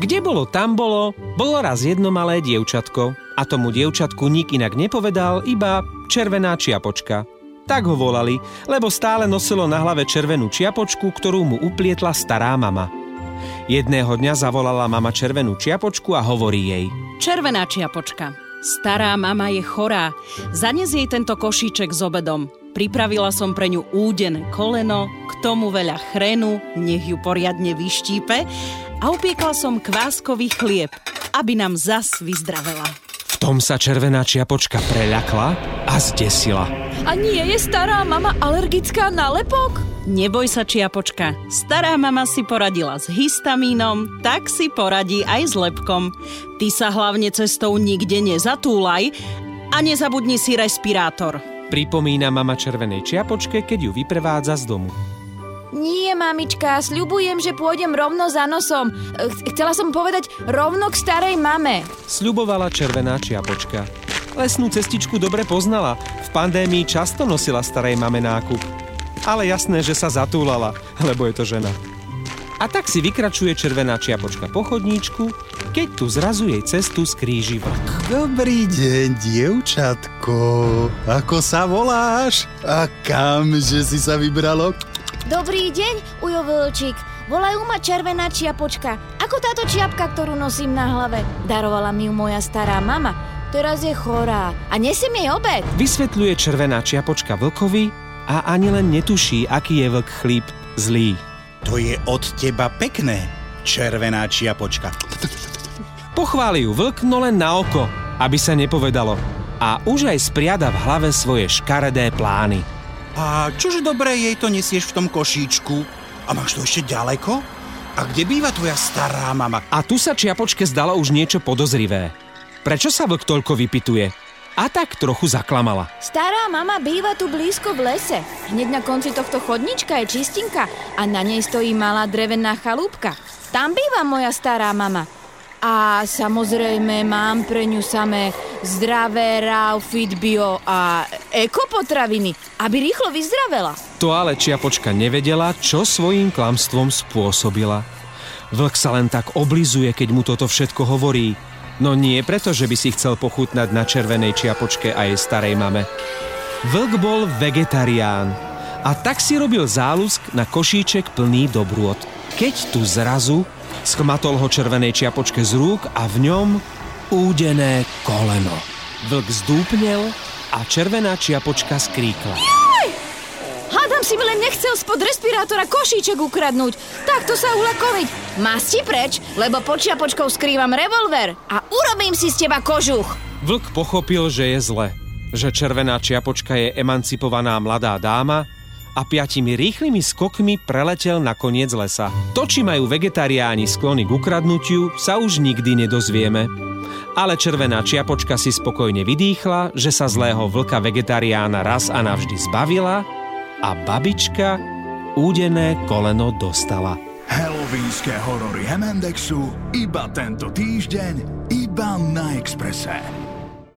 Kde bolo, tam bolo, bolo raz jedno malé dievčatko a tomu dievčatku nik inak nepovedal, iba červená čiapočka. Tak ho volali, lebo stále nosilo na hlave červenú čiapočku, ktorú mu uplietla stará mama. Jedného dňa zavolala mama červenú čiapočku a hovorí jej Červená čiapočka, stará mama je chorá. Zanes jej tento košíček s obedom. Pripravila som pre ňu údené koleno, k tomu veľa chrenu, nech ju poriadne vyštípe a upiekla som kváskový chlieb, aby nám zas vyzdravela. V tom sa červená čiapočka preľakla a zdesila. A nie je stará mama alergická na lepok? Neboj sa, čiapočka. Stará mama si poradila s histamínom, tak si poradí aj s lepkom. Ty sa hlavne cestou nikde nezatúlaj a nezabudni si respirátor. Pripomína mama červenej čiapočke, keď ju vyprevádza z domu. Nie, mamička, sľubujem, že pôjdem rovno za nosom. Ch- Chcela som povedať rovno k starej mame. Sľubovala červená čiapočka. Lesnú cestičku dobre poznala. V pandémii často nosila starej mame nákup. Ale jasné, že sa zatúlala, lebo je to žena. A tak si vykračuje červená čiapočka po chodníčku, keď tu zrazu jej cestu skríži vlk. Dobrý deň, dievčatko. Ako sa voláš? A kam, že si sa vybralo? Dobrý deň, Ujo Vlčík. Volajú ma červená čiapočka. Ako táto čiapka, ktorú nosím na hlave. Darovala mi ju moja stará mama. Teraz je chorá a nesiem jej obed. Vysvetľuje červená čiapočka vlkovi a ani len netuší, aký je vlk chlíp zlý. To je od teba pekné, červená čiapočka. Pochváli ju vlk, no len na oko, aby sa nepovedalo. A už aj spriada v hlave svoje škaredé plány. A čože dobre jej to nesieš v tom košíčku? A máš to ešte ďaleko? A kde býva tvoja stará mama? A tu sa Čiapočke zdalo už niečo podozrivé. Prečo sa vlk toľko vypituje? A tak trochu zaklamala. Stará mama býva tu blízko v lese. Hneď na konci tohto chodnička je čistinka a na nej stojí malá drevená chalúbka. Tam býva moja stará mama. A samozrejme mám pre ňu samé zdravé raw, fit bio a ekopotraviny, aby rýchlo vyzdravela. To ale Čiapočka nevedela, čo svojím klamstvom spôsobila. Vlk sa len tak oblizuje, keď mu toto všetko hovorí. No nie preto, že by si chcel pochutnať na červenej čiapočke a jej starej mame. Vlk bol vegetarián a tak si robil zálusk na košíček plný dobrôt. Keď tu zrazu schmatol ho červenej čiapočke z rúk a v ňom údené koleno. Vlk zdúpnel a červená čiapočka skríkla. Hádam si mi len nechcel spod respirátora košíček ukradnúť. Takto sa uľakoviť. Masti preč, lebo pod čiapočkou skrývam revolver a urobím si z teba kožuch. Vlk pochopil, že je zle, že červená čiapočka je emancipovaná mladá dáma a piatimi rýchlymi skokmi preletel na koniec lesa. To, či majú vegetariáni sklony k ukradnutiu, sa už nikdy nedozvieme. Ale červená čiapočka si spokojne vydýchla, že sa zlého vlka vegetariána raz a navždy zbavila a babička údené koleno dostala. Halloweenské horory Hemendexu iba tento týždeň, iba na Exprese.